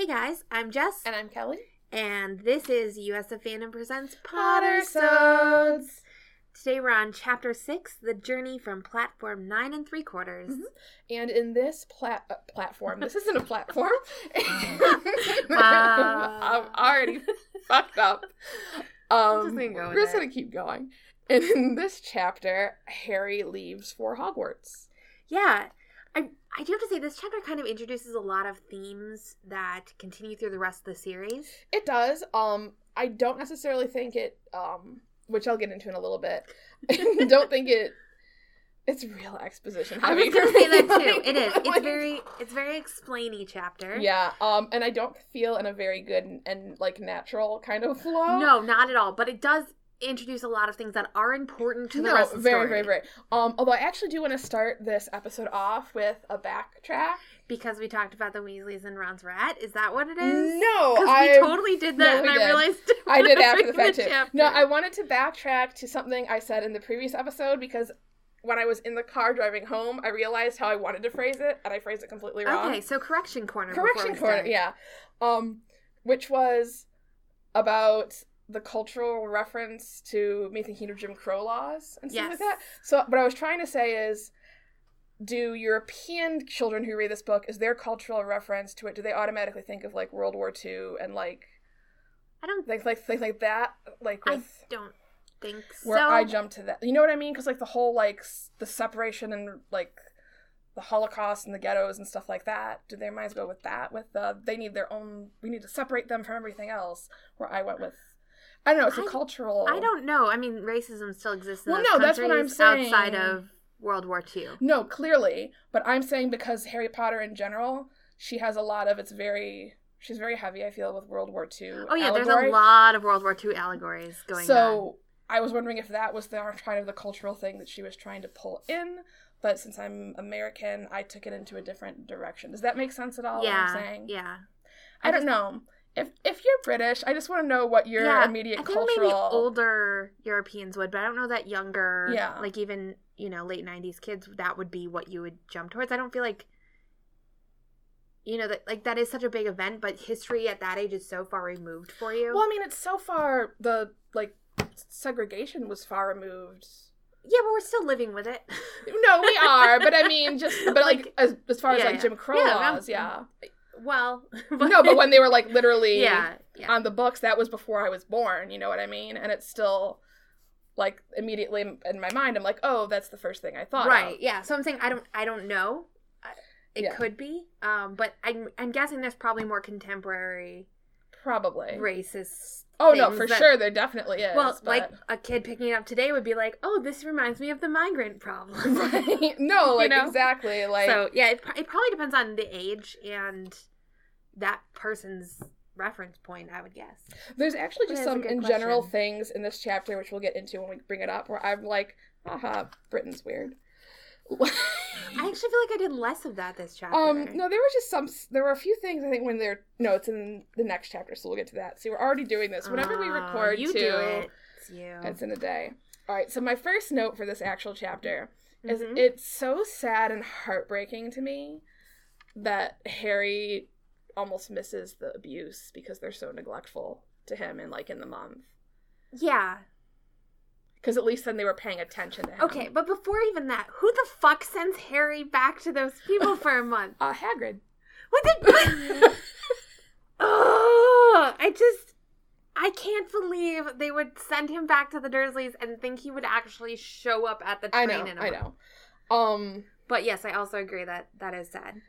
Hey guys, I'm Jess, And I'm Kelly. and this is US of Fandom Presents Potter Pottersodes. Today we're on Chapter 6, The Journey from Platform 9 and 3 quarters. Mhm. And in this plat- uh, platform, this isn't a platform. Wow. I'm already fucked up. Um, just gonna go we're just gonna keep going. And in this chapter, Harry leaves for Hogwarts. Yeah, I, do have to say, this chapter kind of introduces a lot of themes that continue through the rest of the series. It does. Um, I don't necessarily think it. Um, which I'll get into in a little bit. don't think it. It's real exposition. I was gonna say that too. It is. It's very, it's very explainy chapter. Yeah. Um, and I don't feel in a very good and, and like natural kind of flow. No, not at all. But it does introduce a lot of things that are important to the no, rest of the very, story. very, very. Um, although I actually do want to start this episode off with a backtrack. Because we talked about the Weasleys and Ron's rat. Is that what it is? No, Because I we totally did no, that, we and did. I realized I did after the fact too. chapter. No, I wanted to backtrack to something I said in the previous episode because when I was in the car driving home, I realized how I wanted to phrase it, and I phrased it completely wrong. Okay, so correction corner. correction corner yeah um which was about the cultural reference to me thinking of jim crow laws and stuff Yes. like that so what i was trying to say is do european children who read this book is their cultural reference to it do they automatically think of like world war ii and like I don't. like like like, like that like I with don't think so. where i jump to that you know what i mean because like the whole like s- the separation and like the Holocaust and the ghettos and stuff like that. Do their minds go with that? With the they need their own. We need to separate them from everything else. Where I went with, I don't know. It's a cultural. I don't know. I mean, racism still exists in Well, no, that's what I'm saying. outside of World War II. No, clearly, but I'm saying because Harry Potter in general, she has a lot of. It's very. She's very heavy. I feel with World War II. Oh yeah, there's a lot of World War II allegories going on. so I was wondering if that was the kind of the cultural thing that she was trying to pull in. But since I'm American, I took it into a different direction. Does that make sense at all? Yeah, What I'm saying? yeah. I, I don't know. If if you're British, I just want to know what your yeah, immediate I think cultural. maybe older Europeans would, but I don't know that younger, Yeah. like even you know late '90s kids, that would be what you would jump towards. I don't feel like, you know, that like that is such a big event, but history at that age is so far removed for you. Well, I mean, it's so far the like segregation was far removed. yeah, but we're still living with it. No, we are, but I mean, just but like, Like- as as far as like yeah. Jim Crow Yeah, laws, yeah. Well, no, but when they were like literally yeah, yeah. on the books, that was before I was born. You know what I mean? And it's still like immediately in my mind, I'm like, oh, that's the first thing I thought. of. right yeah so i'm saying i don't i don't know it Yeah. could be um but i'm i'm guessing there's probably more contemporary Probably. racist Oh no, for that- sure, there definitely is. well but... like a kid picking it up today would be like oh this reminds me of the migrant problem right? No, like know? exactly. Like so yeah it, it probably depends on the age and that person's reference point i would guess There's actually just some in general things in this chapter, which we'll get into when we bring it up, where I'm like, haha, Britain's weird. i actually feel like i did less of that this chapter um, no, there were just some. There were a few things I think when they're no, it's in the next chapter, so we'll get to that. See, we're already doing this. Whenever we record, you too, do it it's you it's in a day. All right, so my first note for this actual chapter is Mhm. it's so sad and heartbreaking to me that Harry almost misses the abuse because they're so neglectful to him and like in the month. yeah Because at least then they were paying attention to him. Okay, but before even that, who the fuck sends Harry back to those people for a month? Uh, Hagrid. What the? oh, I just, I can't believe they would send him back to the Dursleys and think he would actually show up at the I know, in a I know. Um, But yes, I also agree that that is sad.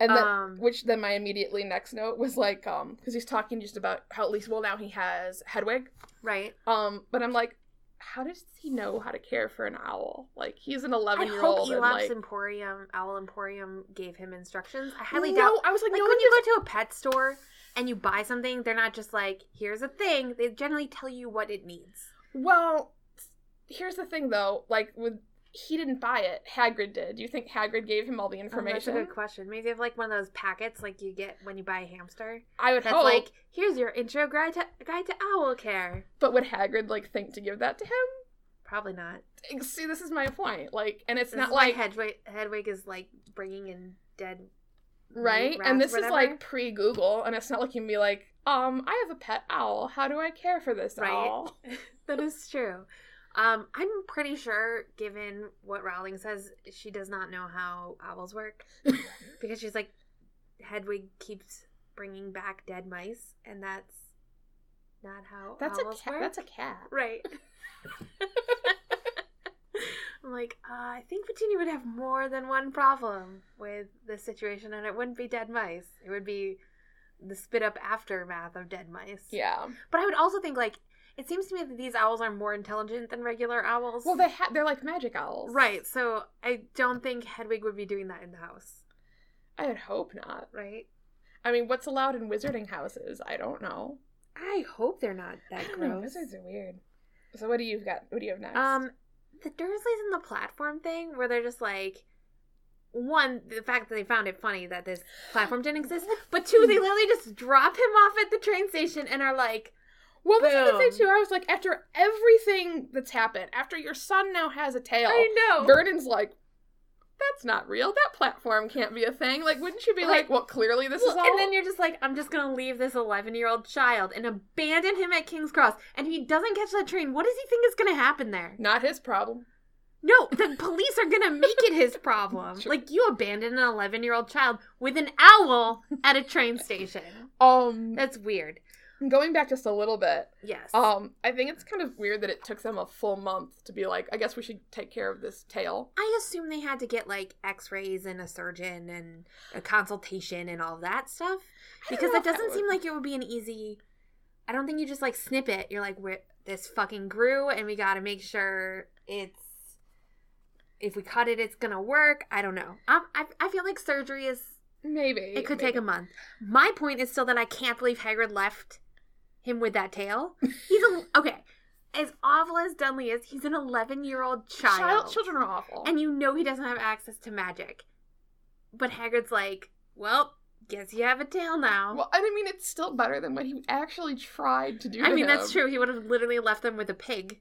And then, Um, which then my immediately next note was like, um, because he's talking just about how at least well now he has Hedwig. Right? Um, but I'm like, how does he know how to care for an owl? Like he's an 11 year hope old and Eeylops like. Emporium, Owl Emporium, gave him instructions. I highly no, doubt. I was like, Like no, when you just- go to a pet store and you buy something, they're not just like, "Here's a thing." They generally tell you what it needs. Well, here's the thing though. Like with he didn't buy it. Hagrid did. Do you think Hagrid gave him all the Oh, that's information? a good question. Maybe they have like one of those packets like you get when you buy a hamster. I would That's hope. like, here's your intro guide to guide to owl care. but would Hagrid like think to give that to him? Probably not. See, this is my point. Like, and it's This not like Hedwig, Hedwig is like bringing in dead right? And this is like pre Google, and it's not like you can be like, um, I have a pet owl. How do I care for this Right. owl? that is true. Um, I'm pretty sure, given what Rowling says, she does not know how owls work because she's like, Hedwig keeps bringing back dead mice, and that's not how That's a cat. work. That's a cat. right. I'm like, uh, I think Virginia would have more than one problem with this situation, and it wouldn't be dead mice. It would be the spit up aftermath of dead mice. Yeah. But I would also think like it seems to me that these owls are more intelligent than regular owls. Well, they ha- they're like magic owls, right. So I don't think Hedwig would be doing that in the house, I would hope not. right? I mean, what's allowed in wizarding houses? I don't know. I hope they're not I that don't know. gross. Wizards are weird. So what do you got? What do you have next? Um, the Dursleys in the platform thing, where they're just like, one, the fact that they found it funny that this platform didn't exist, but two, they literally just drop him off at the train station and are like, well, this is the thing too. I was like, after everything that's happened, after your son now has a tail, I know. Vernon's like, that's not real. That platform can't be a thing. Like, wouldn't you be Right. like, well, clearly this Well, is all. and then you're just like, I'm just gonna leave this 11 year old child and abandon him at King's Cross. And if he doesn't catch that train, what does he think is gonna happen there? not his problem. No, the police are gonna make it his problem. Sure. Like you abandon an 11 year old child with an owl at a train station. Um, That's weird. Going back just a little bit. Yes. Um, I think it's kind of weird that it took them a full month to be like, I guess we should take care of this tail. I assume they had to get like X-rays and a surgeon and a consultation and all that stuff because it doesn't would- seem like it would be an easy. I don't think you just like snip it. You're like, this fucking grew, and we got to make sure it's. If we cut it, it's gonna work. I don't know. I I, I feel like surgery is. maybe It could maybe. take a month. My point is still that I can't believe Hagrid left him with that tail. He's a okay. As awful as Dudley is, he's an 11 year old child. Child, children are awful. And you know he doesn't have access to magic. But Hagrid's like, well, guess you have a tail now. well, I mean, it's still better than what he actually tried to do. I to mean, that's true. He would have literally left them with a pig.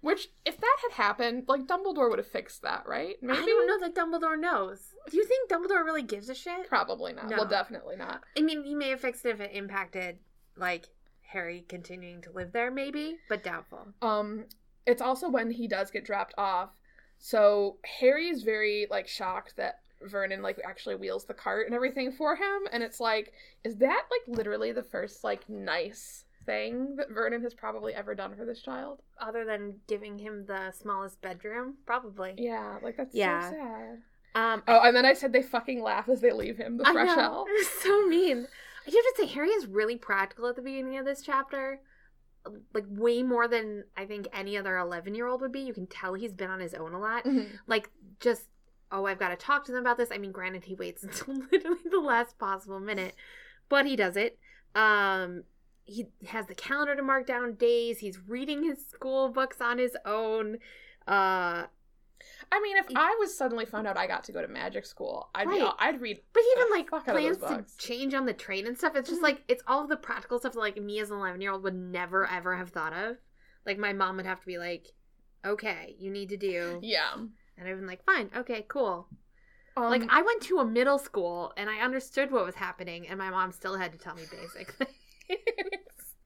Which, if that had happened, like Dumbledore would have fixed that, right? Maybe. I don't know that Dumbledore knows. Do you think Dumbledore really gives a shit? Probably not. No. Well, definitely not. I mean, he may have fixed it if it impacted, like, Harry continuing to live there, maybe, but doubtful. Um, it's also when he does get dropped off. So Harry's very like shocked that Vernon like actually wheels the cart and everything for him, and it's like, is that like literally the first like nice thing that Vernon has probably ever done for this child? Other than giving him the smallest bedroom, probably. Yeah, like that's Yeah. so sad. Um, Oh, and then I said they fucking laugh as they leave him, the fresh. It's so mean. I do have to say, Harry is really practical at the beginning of this chapter. Like, way more than I think any other 11 year old would be. You can tell he's been on his own a lot. Mhm. Like, just, oh, I've got to talk to them about this. I mean, granted, he waits until literally the last possible minute, but he does it. Um, he has the calendar to mark down days. He's reading his school books on his own. Uh, I mean, if I was suddenly found out I got to go to magic school, I'd be, I'd read. But even like fuck out of plans to change on the train and stuff. It's just Mhm. like it's all the practical stuff that like me as an eleven year old would never ever have thought of. Like my mom would have to be like, "Okay, you need to do," Yeah. and I've been like, "Fine, okay, cool." Um, like I went to a middle school and I understood what was happening, and my mom still had to tell me basic things.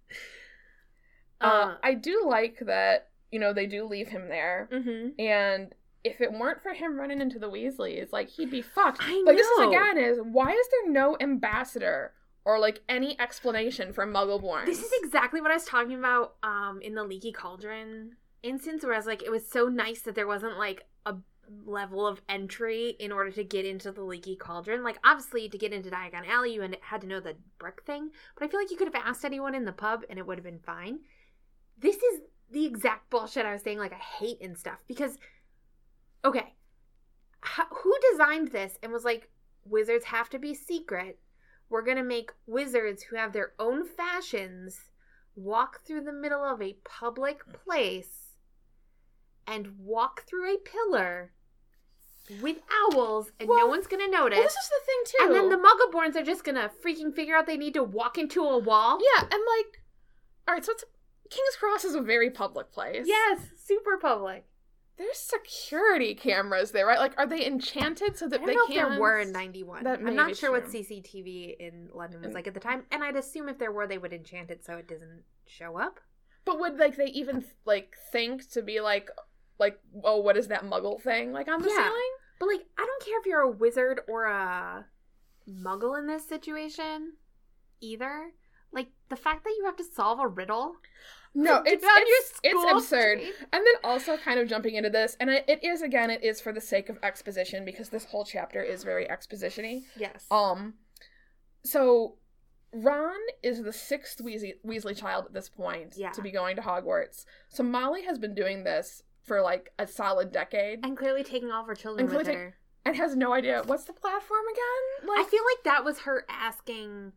uh, uh, I do like that. You know, they do leave him there, mhm. and if it weren't for him running into the Weasleys, like he'd be fucked. I But this is again is why is there no ambassador or like any explanation for Muggleborn? This is exactly what I was talking about um in the leaky cauldron instance where I was like it was so nice that there wasn't like a level of entry in order to get into the leaky cauldron. Like obviously to get into Diagon Alley you had to know the brick thing, but I feel like you could have asked anyone in the pub and it would have been fine. This is the exact bullshit I was saying like I hate and stuff because okay, how, who designed this and was like wizards have to be secret we're going to make wizards who have their own fashions walk through the middle of a public place and walk through a pillar with owls and no one's going to notice. Well, this is the thing too. and then the muggleborns are just going to freaking figure out they need to walk into a wall. yeah, and like, all right, so it's King's Cross is a very public place. Yes, super public. There's security cameras there, right? Like, are they enchanted so I that don't they know can't? if there were in '91. That I'm not sure what. CCTV in London was mm. like at the time, and I'd assume if there were, they would enchant it so it doesn't show up. But would like they even like think to be like, like, oh, what is that Muggle thing like on the Yeah. ceiling? But like, I don't care if you're a wizard or a muggle in this situation, either. Like the fact that you have to solve a riddle. No, it's it's, it's absurd. street. And then also kind of jumping into this, and it, it is again, it is for the sake of exposition because this whole chapter is very expositiony. Yes. Um, so Ron is the sixth Weasley, Weasley child at this point Yeah. to be going to Hogwarts. So Molly has been doing this for like a solid decade and clearly taking all of her children And with her. and has no idea what's the platform again. Like, I feel like that was her asking,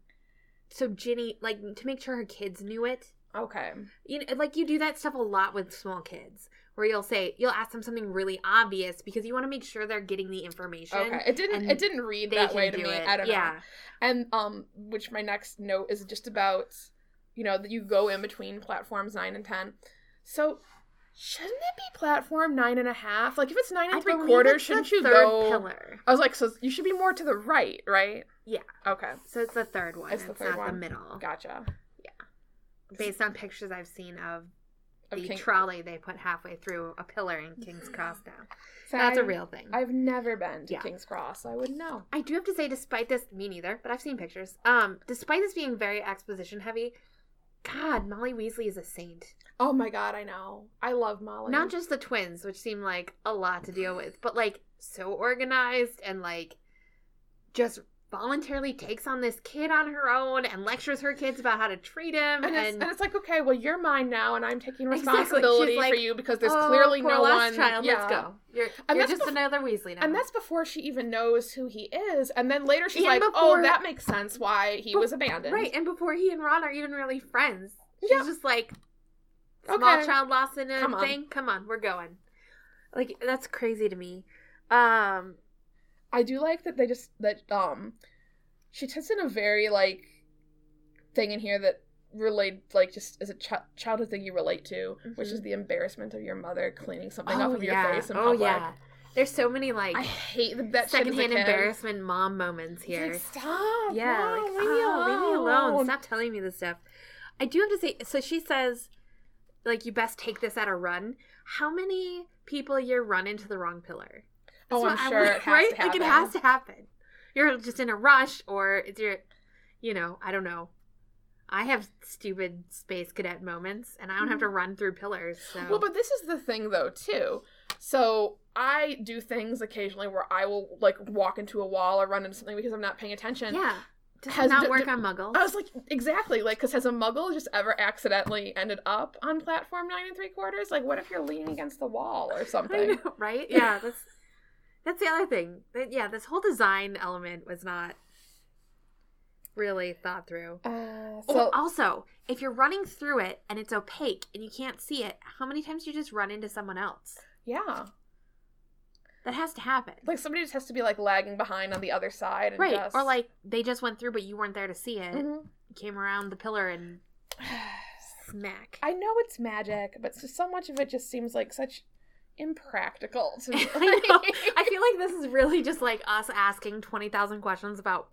so Ginny, like to make sure her kids knew it. Okay, you know like you do that stuff a lot with small kids where you'll say you'll ask them something really obvious because you want to make sure they're getting the information okay. It didn't it didn't read that way to me. it. I don't know. And um, which my next note is just about, you know, that you go in between platforms nine and ten. So shouldn't it be platform nine and a half? Like if it's nine and I three quarters, shouldn't you go? pillar I was like, so you should be more to the right, right? Yeah. Okay, so it's the third one It's it's, the third not one. the middle gotcha. Based on pictures i've seen of the King- trolley they put halfway through a pillar in king's cross now So that's a real thing I've never been to Yeah. King's Cross. so I wouldn't know. I do have to say, despite this, me neither, but I've seen pictures. Um, despite this being very exposition heavy, God, Molly Weasley is a saint. Oh my god, I know. I love Molly. Not just the twins, which seem like a lot to deal with, but like so organized and like just voluntarily takes on this kid on her own and lectures her kids about how to treat him. And And, it's, and it's like, okay, well, you're mine now, and I'm taking Exactly. Responsibility like, for you because there's "Oh, clearly no last one. child. yeah. Let's go. You're, you're just bef- another Weasley now. And that's before she even knows who he is. And then later she's And like, before- oh, that makes sense why he Bef- was abandoned. right. And before he and Ron are even really friends, she's Yeah. just like, small Okay. child lost in a Come thing. Come on, we're going. Like that's crazy to me. Um, I do like that they just, that, um, she touches in a very, like, thing in here that relate, like, just as a ch- childhood thing you relate to, which is Mhm. the embarrassment of your mother cleaning something oh off of your face in oh public. yeah. There's so many like I hate that, that shit as secondhand embarrassment mom moments here. like, stop. yeah, Mom, like leave me oh, leave me alone. alone. Stop telling me this stuff. I do have to say. So she says, like, you best take this at a run. How many people a year run into the wrong pillar? Oh, I'm what I sure it has right? to Like it has to happen. You're just in a rush, or it's your, you know, I don't know. I have stupid space cadet moments, and I don't have to mm-hmm. run through pillars. So Well, but this is the thing though too. So I do things occasionally where I will like walk into a wall or run into something because I'm not paying attention. yeah, does Has it not work d- on Muggles? I was like, exactly, like, because has a muggle just ever accidentally ended up on platform nine and three quarters? Like, what if you're leaning against the wall or something? know, right? Yeah, that's that's the other thing. That- Yeah, this whole design element was not really thought through. Uh, Oh, so, also, if you're running through it and it's opaque and you can't see it, how many times do you just run into someone else? yeah, That has to happen. like somebody just has to be like lagging behind on the other side, and right. Just... Or like they just went through but you weren't there to see it. Mhm. Came around the pillar and smack. I know it's magic, but so, so much of it just seems like such impractical to me. I know. I feel like this is really just like us asking 20,000 questions about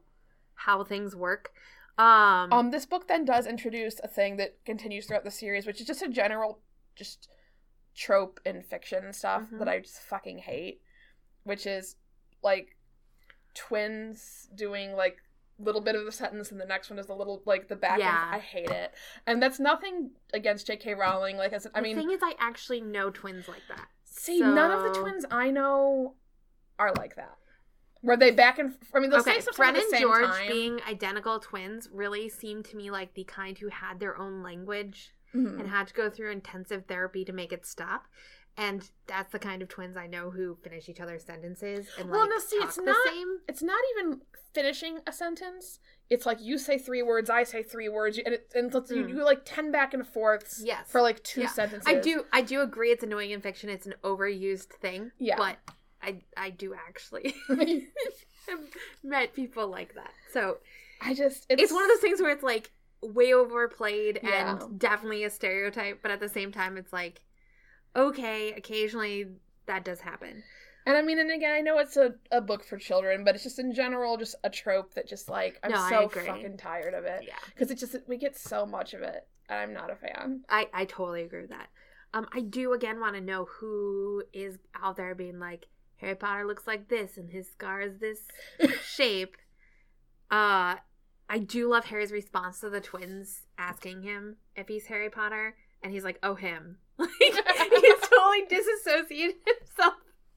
how things work. Um, Um, this book then does introduce a thing that continues throughout the series, which is just a general, just trope in fiction and stuff Mhm. that I just fucking hate, which is like twins doing like a little bit of the sentence and the next one is a little like the back. Yeah. End. I hate it, and that's nothing against J.K. Rowling. Like, as I mean, the thing is, I actually know twins like that. See, none of the twins I know are like that. Were they back and? I mean, they'll okay, say something Fred and the same George time. being identical twins really seemed to me like the kind who had their own language Mhm. and had to go through intensive therapy to make it stop. And that's the kind of twins I know who finish each other's sentences and like Well, no, see, it's the not- same. it's not even finishing a sentence. It's like you say three words, I say three words, and it and it's, you Mm. do like ten back and forths Yes. for like two Yeah. sentences. I do I do agree it's annoying in fiction. It's an overused thing. Yeah. But I I do actually met people like that. So I just it's, it's, one of those things where it's like way overplayed Yeah. and definitely a stereotype, but at the same time it's like okay, occasionally that does happen. And I mean, and again, I know it's a, a book for children, but it's just in general just a trope that just like I'm No, so fucking tired of it Yeah. because it just we get so much of it, and I'm not a fan. I, I totally agree with that. Um, I do again want to know who is out there being like Harry Potter looks like this and his scar is this shape. Uh, I do love Harry's response to the twins asking him if he's Harry Potter, and he's like, "Oh, him." Like he's totally disassociated himself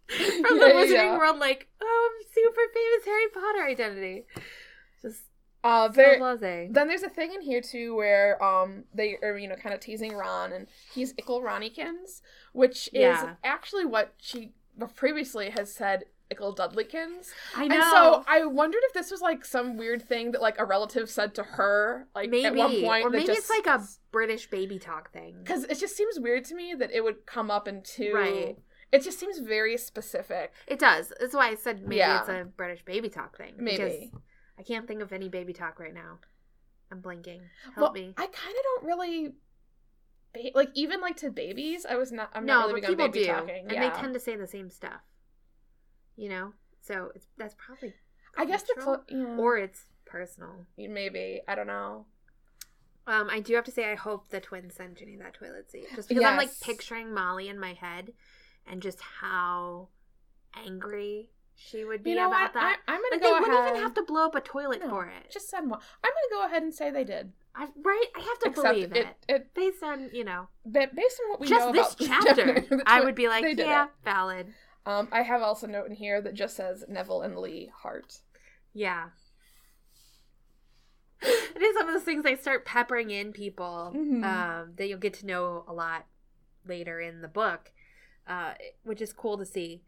from the Wizarding yeah. World. Like, oh, I'm super famous Harry Potter identity. Just Uh, so there. blasé. Then there's a thing in here too where um they are you know kind of teasing Ron and he's Ickle Ronnikins, which is Yeah. actually what she previously has said Ickle Dudleykins. I know. And so I wondered if this was like some weird thing that like a relative said to her like maybe, at one point or maybe just, it's like a British baby talk thing. because it just seems weird to me that it would come up in two. Right. It just seems very specific. It does. That's why I said maybe Yeah. it's a British baby talk thing. Maybe. I can't think of any baby talk right now. I'm blinking. Help well, me. I kind of don't really. Ba- like even like to babies, I was not. I'm no, not really but big on people baby do, talking. and yeah. they tend to say the same stuff. You know, so it's that's probably I guess the cultural, cl- yeah. or it's personal. maybe I don't know. Um, I do have to say, I hope the twins send Ginny that toilet seat, just because I'm like picturing Molly in my head, and just how angry she would be You know about what? that. I, I'm gonna like go they wouldn't ahead. even have to blow up a toilet No, for it. Just send one. I'm gonna go ahead and say they did. I, right? I have to Except believe it. it, it based on you know ba- based on what we just know this about chapter. the I twi- would be like, yeah, valid. Um, I have also a note in here that just says Neville and Lee Hart. Yeah. It is one of those things they start peppering in people Mhm. um, that you'll get to know a lot later in the book, uh, which is cool to see.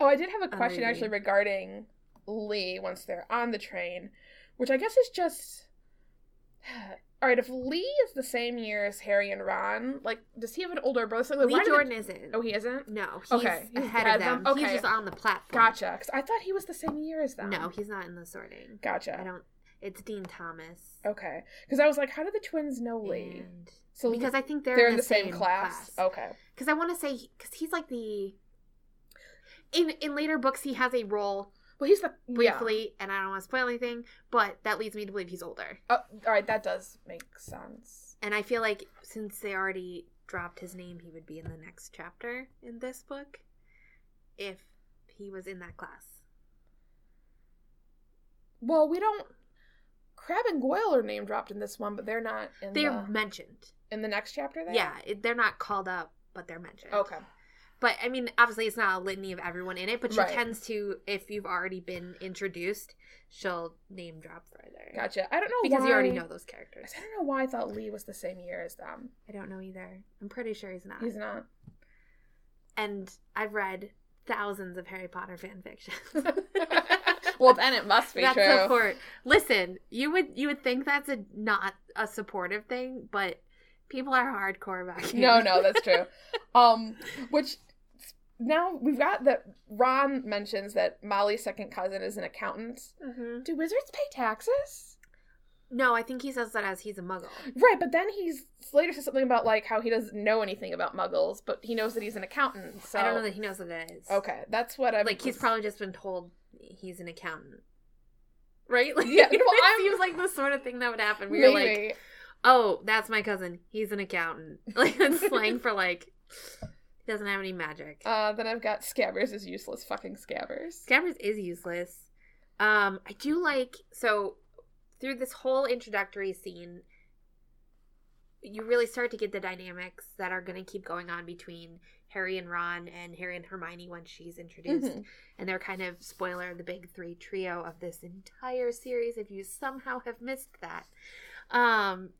Oh, I did have a question actually regarding Lee once they're on the train, which I guess is just. All right, if Lee is the same year as Harry and Ron, like, does he have an older brother? So, like, Lee Jordan it- isn't. Oh, he isn't. no, he's Okay, he's ahead of them. them? He's just on the platform. Gotcha. Because I thought he was the same year as them. No, he's not in the sorting. Gotcha. I don't. It's Dean Thomas. Okay. Because I was like, how do the twins know Lee? And So because I think they're, they're in the, same, class. Okay. Because I want to say, because he's like the. In in later books, he has a role Well, he's the yeah. briefly, and I don't want to spoil anything, but that leads me to believe he's older. Oh, all right, that does make sense. And I feel like since they already dropped his name, he would be in the next chapter in this book if he was in that class. Well, we don't. Crabbe and Goyle are name dropped in this one, but they're not in They're the mentioned. in the next chapter. There? Yeah, they're not called up, but they're mentioned. Okay. But I mean, obviously, it's not a litany of everyone in it, but she Right. tends to, if you've already been introduced, she'll name drop further. Gotcha. I don't know Because why, you already know those characters. I don't know why I thought Lee was the same year as them. I don't know either. I'm pretty sure he's not. He's not. and I've read thousands of Harry Potter fan fiction. well, then it must be that's true. support. Listen, you would you would think that's a not a supportive thing, but people are hardcore back here. No, no, that's true. um, which now we've got that Ron mentions that Molly's second cousin is an accountant. Mhm. Do wizards pay taxes? No, I think he says that as he's a muggle. Right, but then he's later says something about like how he doesn't know anything about muggles, but he knows that he's an accountant. So I don't know that he knows what it is. Okay, that's what I'm Like he's probably just been told he's an accountant. Right? Like Yeah, well, it seems like the sort of thing that would happen. We were like. Oh, that's my cousin. He's an accountant. Like that's slang for like doesn't have any magic. Uh, then I've got Scabbers is useless. Fucking Scabbers. Scabbers is useless. Um, I do like so through this whole introductory scene, you really start to get the dynamics that are going to keep going on between Harry and Ron and Harry and Hermione when she's introduced, Mhm. and they're kind of spoiler the big three trio of this entire series. If you somehow have missed that, um,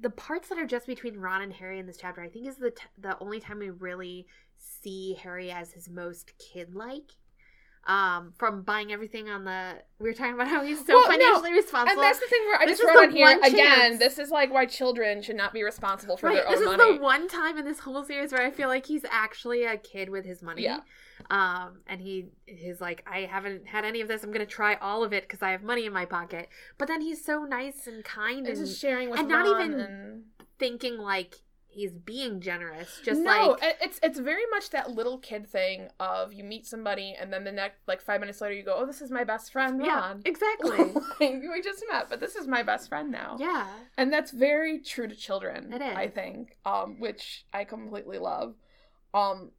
the parts that are just between Ron and Harry in this chapter, I think, is the t- the only time we really see Harry as his most kid like. Um, from buying everything on the, we were talking about how he's so Well, no, financially responsible. And that's the thing where I This just wrote on here again. chance. This is like why children should not be responsible for right, their own money. this is the one time in this whole series where I feel like he's actually a kid with his money. Yeah. Um, and he he's like, I haven't had any of this. I'm gonna try all of it because I have money in my pocket. But then he's so nice and kind It's and just sharing with and not even- and thinking like he's being generous. Just no, like it- it's it's very much that little kid thing of you meet somebody and then the next like five minutes later you go, oh, this is my best friend, yeah, exactly. like, we just met, but this is my best friend now. yeah, And that's very true to children. It is. I think, um, which I completely love. Um,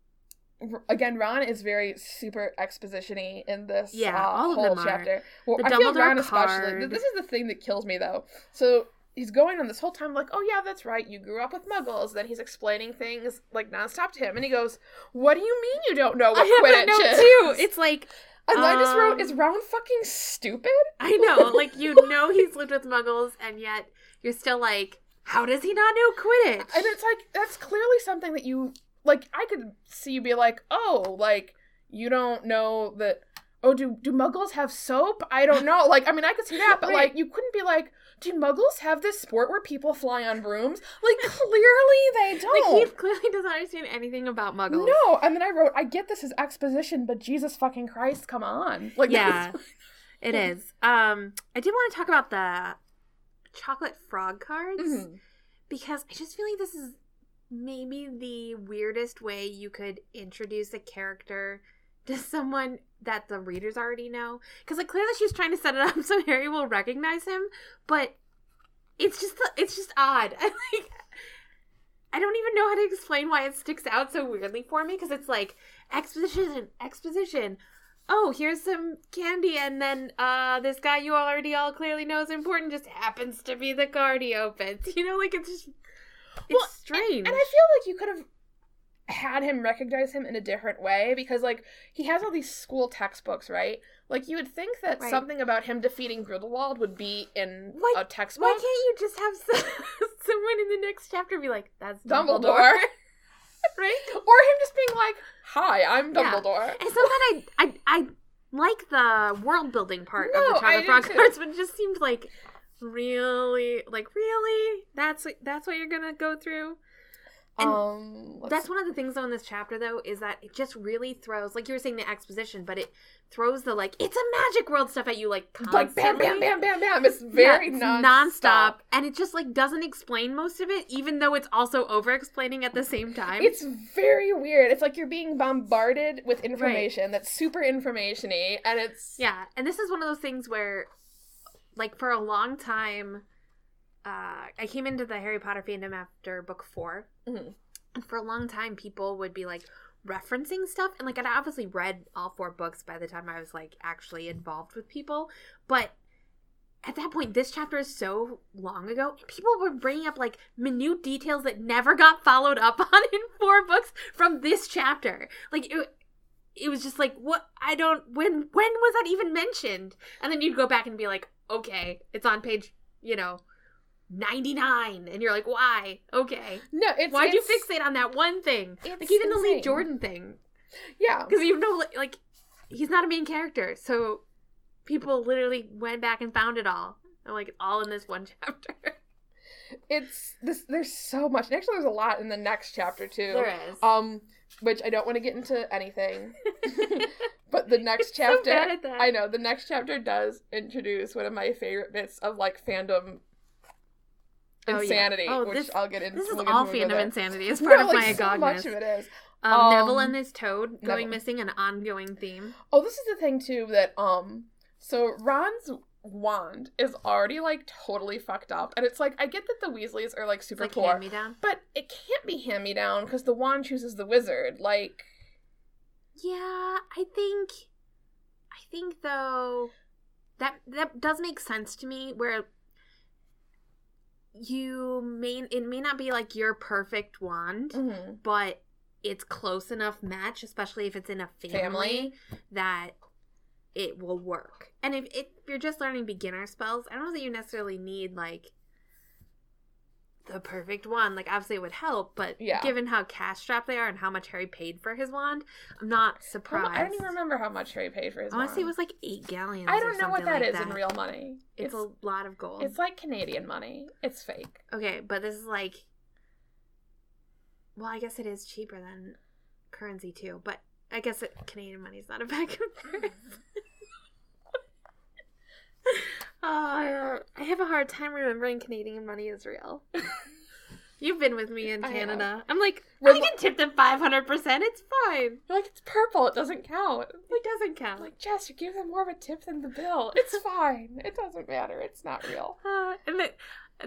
again, Ron is very super exposition-y in this Yeah, uh, all of whole them are. chapter. Well, The I feel Dumbledore Ron especially. This is the thing that kills me though. So he's going on this whole time like, oh yeah, that's right. You grew up with Muggles. Then he's explaining things like nonstop to him, and he goes, "What do you mean you don't know what I have that Quidditch note is?" too. It's like and I just wrote, um, "Is Ron fucking stupid?" I know, like you know he's lived with Muggles, and yet you're still like, how does he not know Quidditch? And it's like that's clearly something that you like. I could see you be like, oh, like you don't know that. Oh, do do Muggles have soap? I don't know. Like, I mean, I could see that, but Right. like, you couldn't be like, do Muggles have this sport where people fly on brooms? Like, clearly they don't. like he clearly doesn't understand anything about Muggles. no, and then I wrote, I get this is exposition, but Jesus fucking Christ, come on. Like, Yeah, it is. Um, I did want to talk about the chocolate frog cards Mhm. because I just feel like this is maybe the weirdest way you could introduce a character to someone that the readers already know. Because like clearly she's trying to set it up so Harry will recognize him, but it's just it's just odd. I like I don't even know how to explain why it sticks out so weirdly for me because it's like exposition, exposition. Oh, here's some candy, and then uh, this guy you already all clearly know is important just happens to be the card he opens. You know, like it's just it's Well, strange. And I feel like you could have had him recognize him in a different way because, like, he has all these school textbooks, right? Like, you would think that Right. something about him defeating Grindelwald would be in Why- a textbook. Why can't you just have some, someone in the next chapter be like, "That's Dumbledore,", Dumbledore. right? or him just being like, "Hi, I'm Yeah. Dumbledore." And so then I, I, I like the world building part No, of the I of Frog cards, but it just seemed like really, like really, that's that's what you're gonna go through. And um, That's one of the things though in this chapter though is that it just really throws, like you were saying, the exposition, but it throws the like it's a magic world stuff at you like like bam, bam, bam, bam, bam. It's very yeah, it's nonstop. and it just like doesn't explain most of it, even though it's also over explaining at the same time. It's very weird. It's like you're being bombarded with information that's super information-y, and it's Yeah, and this is one of those things where, like, for a long time, uh, I came into the Harry Potter fandom after book 4 Mhm. and for a long time, people would be like referencing stuff, and like I'd obviously read all four books by the time I was like actually involved with people, but. At that point, this chapter is so long ago, and people were bringing up like minute details that never got followed up on in four books from this chapter. Like it, it was just like what I don't when when was that even mentioned? And then you'd go back and be like, okay, it's on page you know ninety nine, and you're like, why? Okay, no. It's why'd you fixate on that one thing? It's Like even the Lee. Jordan thing, Yeah, because you know like he's not a main character, so people literally went back and found it all. And like it's all in this one chapter. it's this. There's so much. And actually, there's a lot in the next chapter too. there is. Um, which I don't want to get into anything. But the next so chapter, that. I know the next chapter does introduce one of my favorite bits of like fandom Oh, yeah. insanity, Oh, which this- I'll get into. this is we'll all into it a fandom insanity No, part of like, my so agogness. much of it is. Um, Um, Neville and his toad going Neville. missing, an ongoing theme. Oh, this is the thing too that um, so Ron's wand is already like totally fucked up, and it's like I get that the Weasleys are like It's super like poor, hand me down. but it can't be hand me down because the wand chooses the wizard. Like, Yeah, I think I think though that that does make sense to me where you may it may not be like your perfect wand, mm-hmm. but it's close enough match, especially if it's in a family, Family. that it will work. And if, if you're just learning beginner spells, I don't know that you necessarily need like the perfect one. Like obviously it would help, but Yeah. given how cash strapped they are and how much Harry paid for his wand, I'm not surprised. I don't even remember how much Harry paid for his. Honestly, want to say it was like eight galleons. I don't know what that like is in real money. It's, a lot of gold. It's like Canadian money. It's fake. okay, but this is like, well, I guess it is cheaper than currency too. But I guess it, Canadian money is not a bad comparison. Uh, I have a hard time remembering Canadian money is real. You've been with me in I Canada. I'm like, We're I can tip them 500%. It's fine. You're like, it's purple. It doesn't count. It doesn't count. I'm like, Jess, you give them more of a tip than the bill. It's fine. It doesn't matter. It's not real. Uh, and the,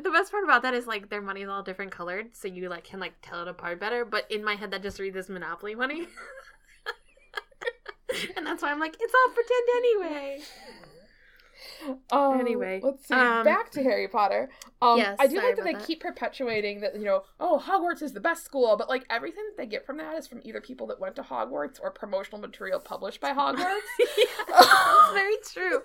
the best part about that is like their money's all different colored, so you like can like tell it apart better. But in my head, that just reads as Monopoly money, and that's why I'm like, it's all pretend anyway. Um, Anyway, let's see. um, Back to Harry Potter. Um, yes, I do like that they that. keep perpetuating that. You know, oh, Hogwarts is the best school, but like everything that they get from that is from either people that went to Hogwarts or promotional material published by Hogwarts. It's very true.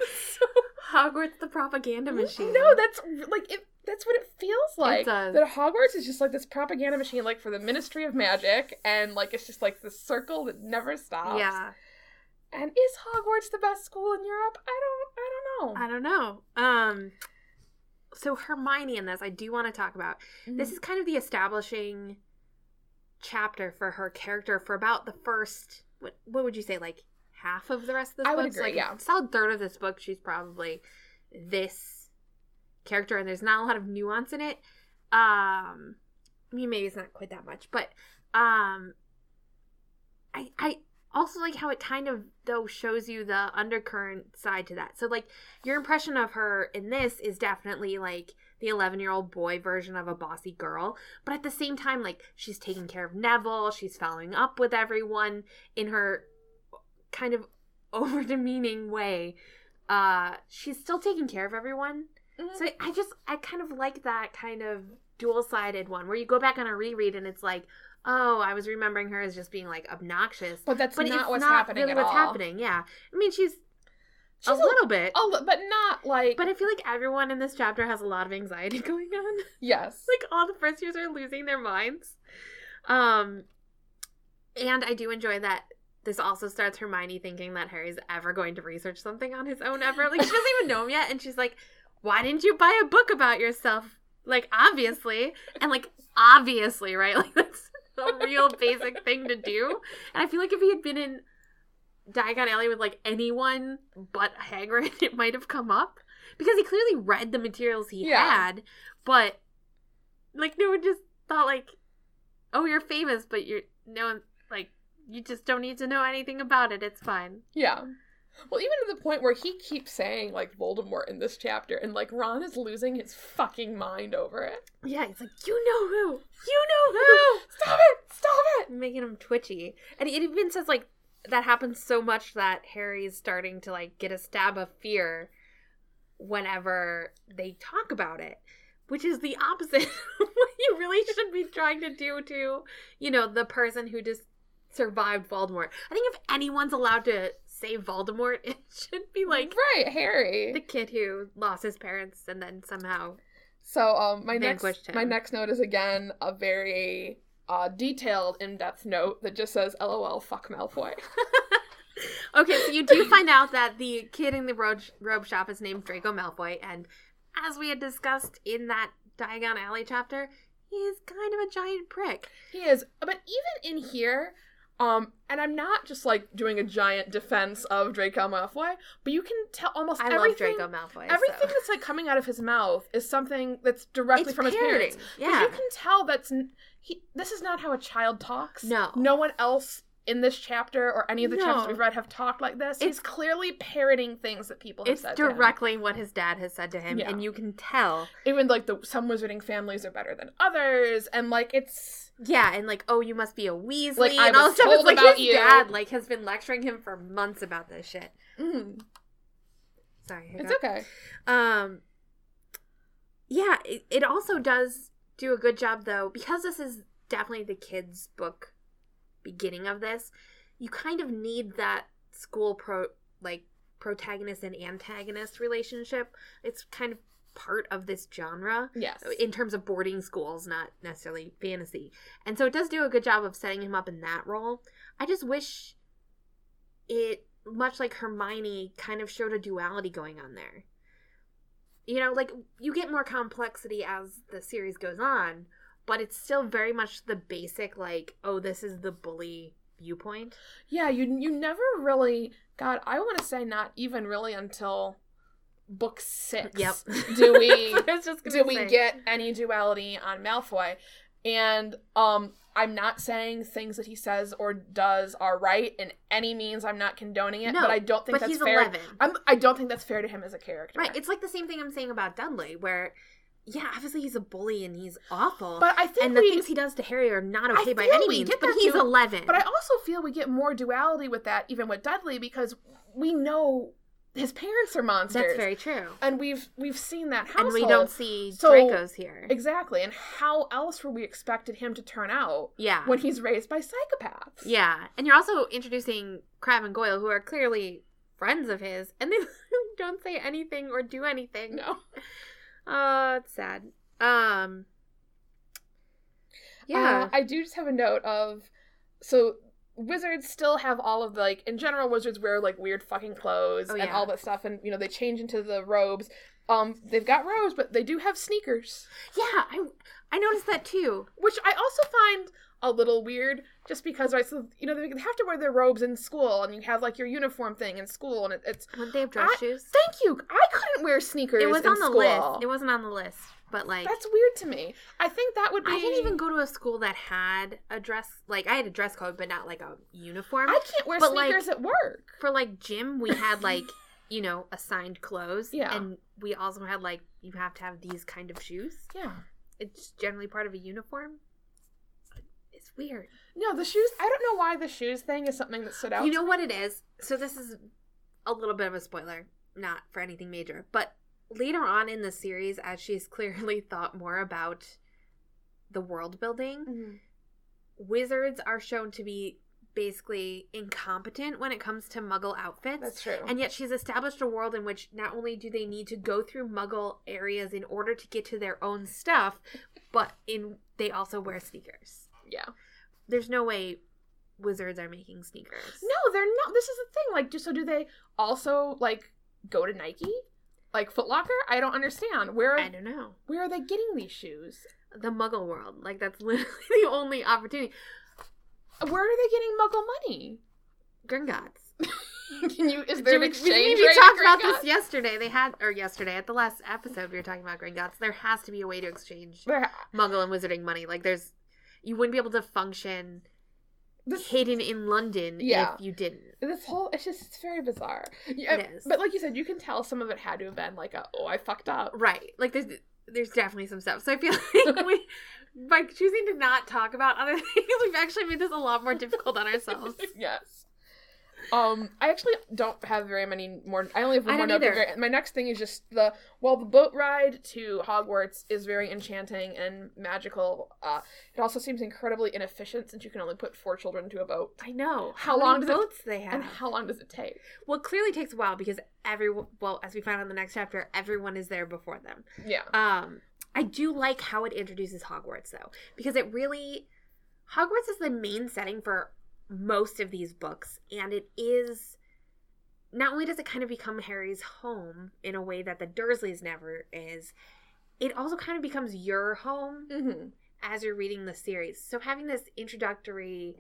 Hogwarts, the propaganda machine. No, that's like it. That's what it feels like. It does. That Hogwarts is just like this propaganda machine, like for the Ministry of Magic, and like it's just like the circle that never stops. yeah. And is Hogwarts the best school in Europe? I don't. I don't know. I don't know. Um, so Hermione in this, I do want to talk about. This is kind of the establishing chapter for her character for about the first. What what would you say, like half of the rest of this I book? would agree, like, yeah. solid third of this book. She's probably this character, and there's not a lot of nuance in it. Um, I mean, maybe it's not quite that much, but um, I I also like how it kind of though shows you the undercurrent side to that. So like your impression of her in this is definitely like the 11 year old boy version of a bossy girl, but at the same time, like she's taking care of Neville, she's following up with everyone in her kind of over demeaning way. Uh, she's still taking care of everyone. Mhm. So I just I kind of like that kind of dual sided one where you go back on a reread and it's like, oh, I was remembering her as just being like obnoxious. but that's But not what's not happening really at what's all. happening. Yeah, I mean she's, She's a little bit, a but not like. but I feel like everyone in this chapter has a lot of anxiety going on. yes. like all the first years are losing their minds. Um, and I do enjoy that. This also starts Hermione thinking that Harry's ever going to research something on his own ever. Like she doesn't even know him yet, and she's like, "Why didn't you buy a book about yourself?" Like obviously, and like obviously, right? Like that's a real basic thing to do. And I feel like if he had been in Diagon Alley with like anyone but Hagrid, it might have come up because he clearly read the materials he Yeah. had, but like no one just thought like, oh, you're famous, but you're no one like you just don't need to know anything about it. It's fine. Yeah. Well, even to the point where he keeps saying like Voldemort in this chapter, and like Ron is losing his fucking mind over it. Yeah, it's like you know who, you know who, Stop it! Stop it! making him twitchy, and it even says like that happens so much that Harry's starting to like get a stab of fear whenever they talk about it. Which is the opposite of what you really should be trying to do to, you know, the person who just survived Voldemort. I think if anyone's allowed to save Voldemort, it should be like right, Harry. the kid who lost his parents and then somehow So, um, my next him. my next note is again a very uh detailed, in depth note that just says "LOL, fuck Malfoy." Okay, so you do find out that the kid in the robe, robe shop is named Draco Malfoy, and as we had discussed in that Diagon Alley chapter, he's kind of a giant prick. He is, but even in here, um, and I'm not just like doing a giant defense of Draco Malfoy, but you can tell almost I everything. love Draco Malfoy. Everything so. that's like coming out of his mouth is something that's directly It's from his parents. yeah. You can tell that's he. This is not how a child talks. No. no one else in this chapter or any of the chapters we've read have talked like this. It's- He's clearly parroting things that people have It's said. to him. directly what his dad has said to him, Yeah. and you can tell. Even like the some wizarding families are better than others, and like it's Yeah, and like, oh, you must be a Weasley, Like, and all stuff. It's like about his you. dad like has been lecturing him for months about this shit. mm, Sorry, it's okay. Um, yeah, it, it also does do a good job though because this is definitely the kids' book beginning of this. You kind of need that school pro like protagonist and antagonist relationship. It's kind of part of this genre Yes. in terms of boarding schools, not necessarily fantasy. And so it does do a good job of setting him up in that role. I just wish it, much like Hermione, kind of showed a duality going on there. You know, like you get more complexity as the series goes on, but it's still very much the basic, like, oh, this is the bully viewpoint. Yeah, you you never really God, I want to say not even really until book 6 Yep. do we That's what just do we say. get any duality on Malfoy. And um I'm not saying things that he says or does are right in any means. I'm not condoning it, No, but I don't think but that's he's fair. 11. I'm, I don't think that's fair to him as a character. Right. It's like the same thing I'm saying about Dudley, where, yeah, obviously he's a bully and he's awful. but I think and the we, things he does to Harry are not okay by any means. But he's too. 11. But I also feel we get more duality with that, even with Dudley, because we know his parents are monsters. That's very true. and we've we've seen that household. And we don't see So- Draco's here. exactly. And how else were we expected him to turn out yeah. when he's raised by psychopaths? Yeah. And you're also introducing Crabbe and Goyle, who are clearly friends of his, and they don't say anything or do anything. No. Oh, it's sad. Um. Yeah. Uh, I do just have a note of so wizards still have all of the like in general wizards wear like weird fucking clothes Oh, and all that stuff and you know they change into the robes. Um they've got robes but they do have sneakers, yeah. I I noticed that too. which I also find a little weird just because right so you know they have to wear their robes in school and you have like your uniform thing in school and it, it's Wouldn't they have dress I- shoes? thank you. I couldn't wear sneakers It was on the school. list. It wasn't on the list, but like That's weird to me. I think that would be I didn't even go to a school that had a dress. Like I had a dress code, but not like a uniform. I can't wear But, like- sneakers at work. For like gym, we had like you know assigned clothes. Yeah. and we also had like you have to have these kind of shoes. Yeah. It's generally part of a uniform. Weird. No, the shoes. I don't know why the shoes thing is something that stood out. You know what it is? So this is a little bit of a spoiler, not for anything major, but later on in the series, as she's clearly thought more about the world building, Mhm. wizards are shown to be basically incompetent when it comes to muggle outfits. That's true. And yet she's established a world in which not only do they need to go through muggle areas in order to get to their own stuff, but in they also wear sneakers. yeah. There's no way wizards are making sneakers. No, they're not. This is the thing. Like, do, so do they also like go to Nike, like Foot Locker? I don't understand. Where I don't know. where are they getting these shoes? The muggle world. Like that's literally the only opportunity. Where are they getting Muggle money? Gringotts. Can you? Is there Did an we, exchange we, we rate? talked about this yesterday. They had or yesterday at the last episode we were talking about Gringotts. There has to be a way to exchange muggle and wizarding money. Like there's you wouldn't be able to function This hidden in London Yeah. if you didn't. this whole it's just it's very bizarre. Yeah, It uh, is. But like you said, you can tell some of it had to have been like a oh I fucked up. Right. Like there's there's definitely some stuff. So I feel like we by choosing to not talk about other things, we've actually made this a lot more difficult on ourselves. yes. Um, I actually don't have very many more. I only have one I more note. either. My next thing is just the well, the boat ride to Hogwarts is very enchanting and magical. Uh, it also seems incredibly inefficient since you can only put four children into a boat. I know. How many long does it- boats they have? And how long does it take? well, it clearly takes a while because everyone. Well, as we find out in the next chapter, everyone is there before them. Yeah. Um, I do like how it introduces Hogwarts though, because it really Hogwarts is the main setting for most of these books, and it is not only does it kind of become Harry's home in a way that the Dursleys never is, it also kind of becomes your home Mm-hmm. as you're reading the series. So having this introductory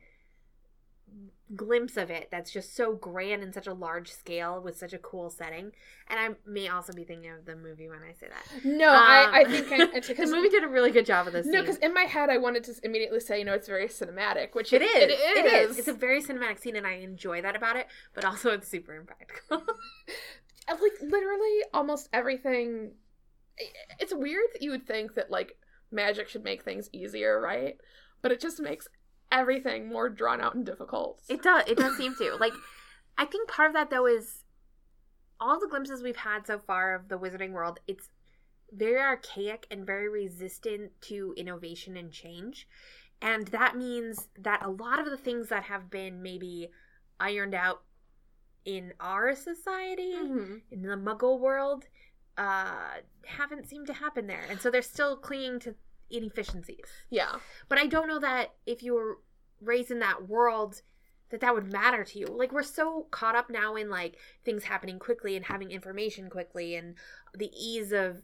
glimpse of it that's just so grand and such a large scale with such a cool setting. And I may also be thinking of the movie when I say that. No, I, I Um, think I, it's the movie did a really good job of this. No, because in my head I wanted to immediately say, you know, it's very cinematic, which it is. It It is. is. It's a very cinematic scene, and I enjoy that about it. But also, it's super impractical. Uh, like literally almost everything it's weird that you would think that like magic should make things easier right but it just makes everything more drawn out and difficult it does. It does seem to. Like, I think part of that though is all the glimpses we've had so far of the wizarding world. It's very archaic and very resistant to innovation and change. And that means that a lot of the things that have been maybe ironed out in our society, Mhm. in the muggle world, uh, haven't seemed to happen there. And so they're still clinging to inefficiencies. yeah But I don't know that if you were raised in that world, that that would matter to you. Like we're so caught up now in like things happening quickly and having information quickly and the ease of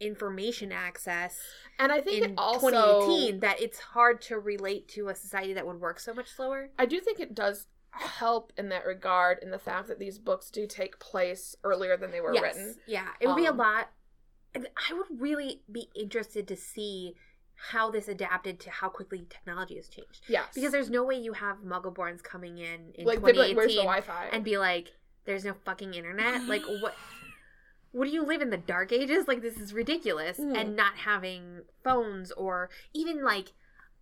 information access and i think in also 2018 that it's hard to relate to a society that would work so much slower. i do think it does help in that regard in the fact that these books do take place earlier than they were yes. written Yeah, it would be a Um, lot. I would really be interested to see how this adapted to how quickly technology has changed. Yes. Because there's no way you have Muggleborns coming in in like 2018 like, "Where's the Wi-Fi?" and be like, "There's no fucking internet." Like what? What do you live in the dark ages? Like this is ridiculous. Mm. And not having phones or even like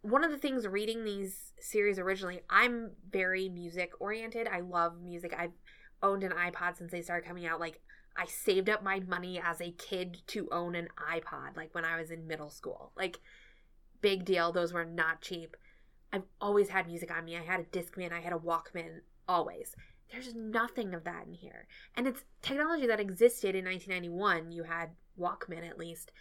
one of the things reading these series originally, I'm very music oriented. I love music. I've owned an iPod since they started coming out. Like I saved up my money as a kid to own an iPod, like when I was in middle school. Like big deal. Those were not cheap. I've always had music on me. I had a Discman, I had a Walkman, always. There's nothing of that in here. And it's technology that existed in 1991. You had Walkman at least.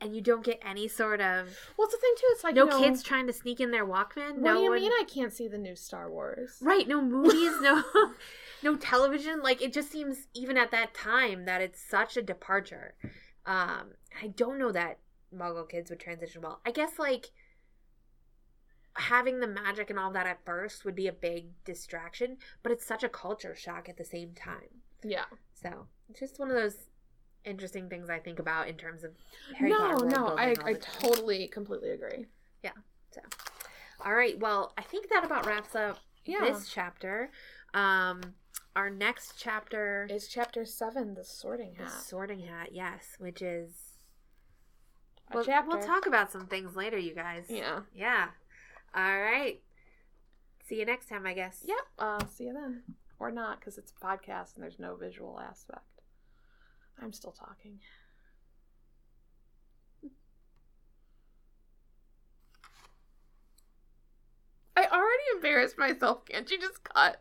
And you don't get any sort of What's the thing too? It's like no you know, kids trying to sneak in their Walkman. What no do you one- mean I can't see the new Star Wars? Right, no movies, no no television. Like it just seems even at that time that it's such a departure. Um I don't know that Muggle kids would transition well. I guess like having the magic and all that at first would be a big distraction, but it's such a culture shock at the same time. Yeah. So, it's just one of those interesting things I think about in terms of Harry no, no, I I time. totally completely agree. Yeah so all right, well, I think that about wraps up Yeah. this chapter. Um, our next chapter is chapter seven, the Sorting hat. the Sorting Hat, yes, which is A we'll, chapter. we'll talk about some things later, you guys. Yeah. yeah. All right. See you next time, I guess. Yep. Uh, see you then, or not, because it's a podcast and there's no visual aspect. I'm still talking. I already embarrassed myself. Can't you just cut?